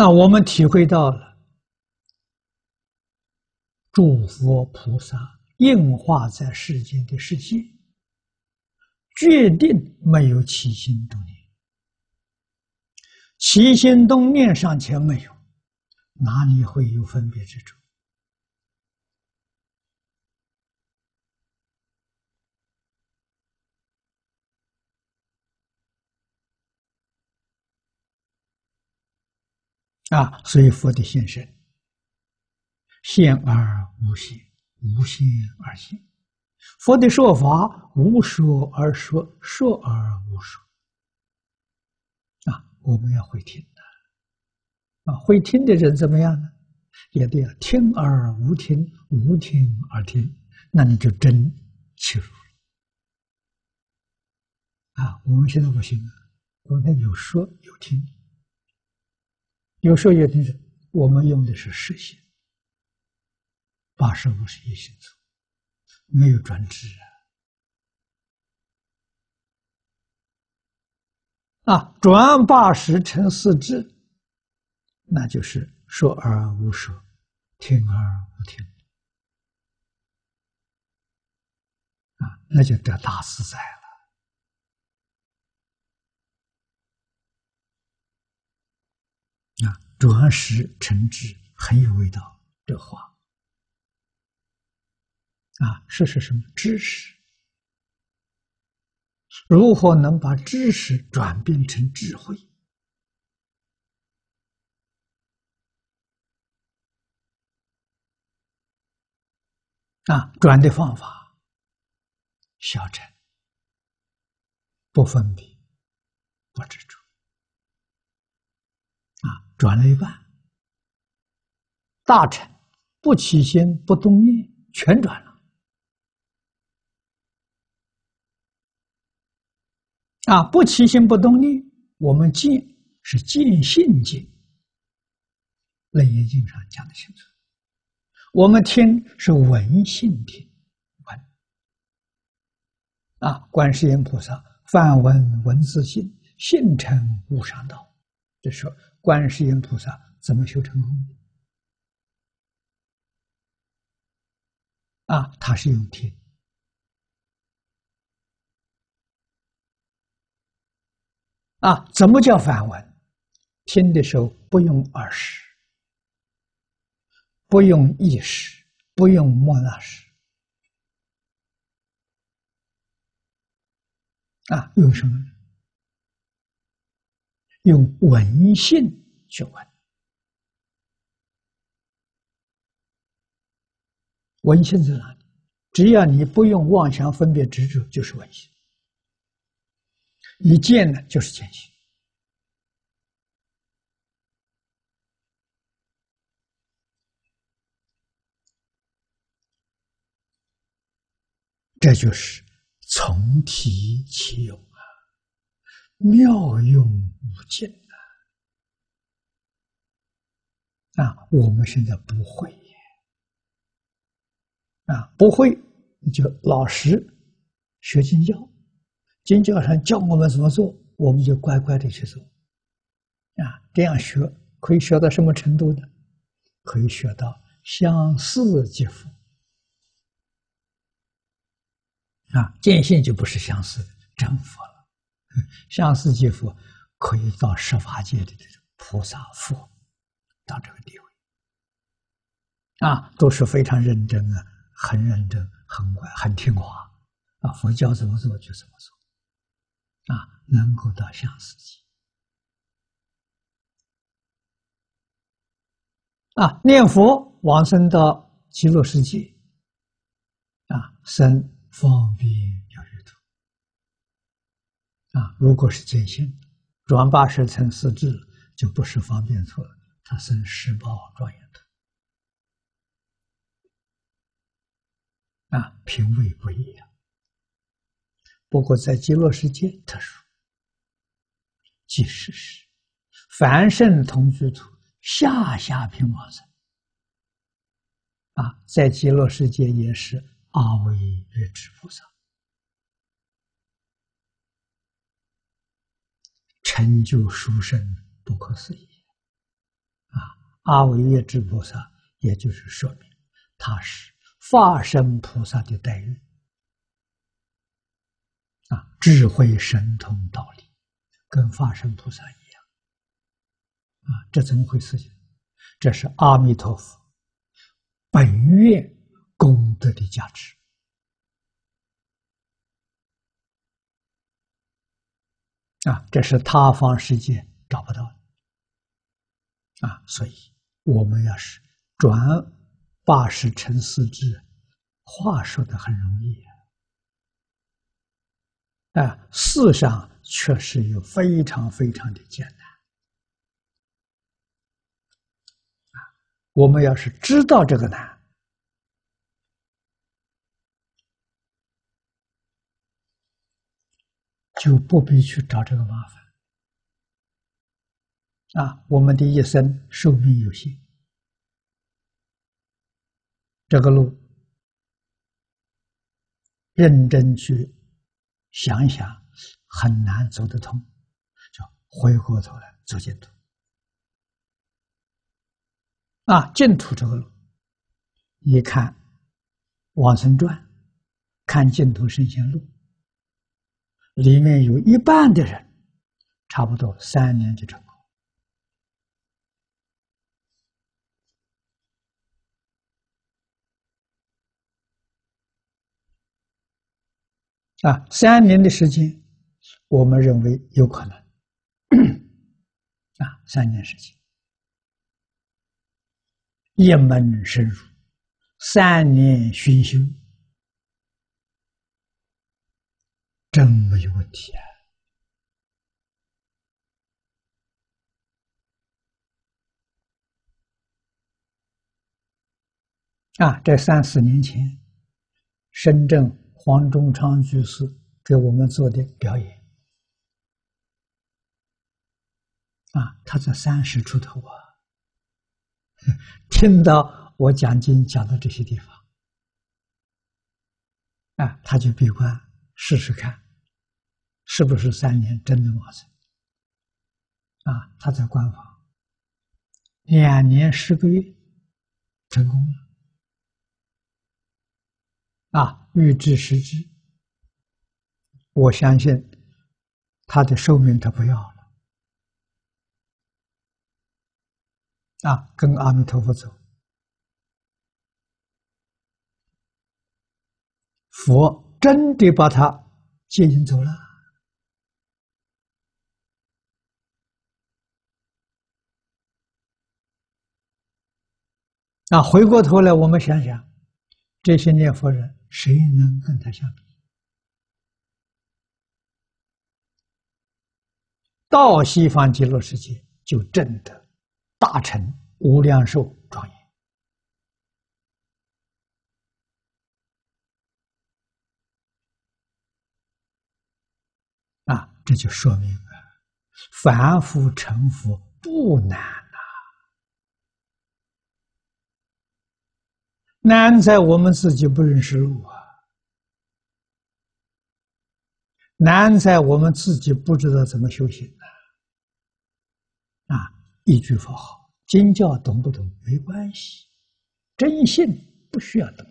那我们体会到了诸佛菩萨应化在世间的世界，决定没有起心动念，起心动念尚且没有，哪里会有分别之处？啊，所以佛的现身，现而无现，无现而现。佛的说法，无说而说，说而无说。啊，我们要会听的。啊，会听的人怎么样呢？也得要听而无听，无听而听，那你就真切入了。啊，我们现在不行啊，我们有说有听。有时候有的人，我们用的是实心，八十五是一心处，没有转智啊！啊，转八十成四智，那就是说而无说，听而无听，啊，那就得大自在了。啊，转识成智很有味道。这话啊，是是什么知识？如何能把知识转变成智慧？啊，转的方法：小陈，不分别，不执着。啊，转了一半，大臣不起心不动念，全转了。啊，不起心不动念，我们见是见性见，《楞严经》上讲的清楚。我们听是闻性听，闻。啊，观世音菩萨，梵文文字性，性成无上道，就说。观世音菩萨怎么修成功的？啊，他是用听啊，怎么叫梵文？听的时候不用耳识，不用意识，不用莫那识，啊，用什么？用文献去问，文献在哪里？只要你不用妄想分别执着，就是文献；一见了，就是见性。这就是从体起用。妙用无尽啊！啊，我们现在不会啊，不会你就老实学经教，经教上教我们怎么做，我们就乖乖的去做啊。这样学可以学到什么程度呢？可以学到相似即佛啊，见性就不是相似，真佛相似即佛，可以到十法界的这种菩萨佛，到这个地位，啊，都是非常认真啊，很认真，很乖，很听话，啊，佛教怎么做就怎么做，啊，能够到相似界，啊，念佛往生到极乐世界，啊，生方便。啊，如果是真心，转八十层四智，就不是方便错了，他生十报庄严土。啊，品位不一样。不过在极乐世界特殊，即使是凡圣同居土，下下品往生。啊，在极乐世界也是阿惟越智菩萨。成就殊胜，不可思议阿惟越之菩萨，也就是说明他是法身菩萨的待遇啊，智慧神通道理，跟法身菩萨一样啊，这怎么回事？情？这是阿弥陀佛本愿功德的价值啊，这是他方世界找不到的啊，所以我们要是转八十成四智，话说的很容易啊，啊，事上确实有非常非常的艰难。我们要是知道这个难，就不必去找这个麻烦。啊，我们的一生寿命有限，这个路认真去想一想，很难走得通，就回过头来走净土。啊，净土这个路，一看《往生传》，看《净土圣贤录》，里面有一半的人，差不多三年就成功。啊，三年的时间，我们认为有可能。啊，三年时间。一门深入，三年熏修，真没有问题啊！啊，这三四年前，深圳黄忠昌居士给我们做的表演，啊，他才三十出头啊。听到我讲经讲到这些地方，啊，他就闭关试试看，是不是三年真的完成？啊，他在官方两年十个月成功了，啊，预知时至，我相信他的寿命他不要了。啊，跟阿弥陀佛走，佛真的把他接引走了。啊，回过头来，我们想想，这些念佛人，谁能跟他相比？到西方极乐世界，就真的。大成无量寿庄严啊！这就说明了，凡夫成佛不难呐，难在我们自己不认识路啊，难在我们自己不知道怎么修行啊！啊！一句佛号，经教懂不懂没关系，真信不需要懂。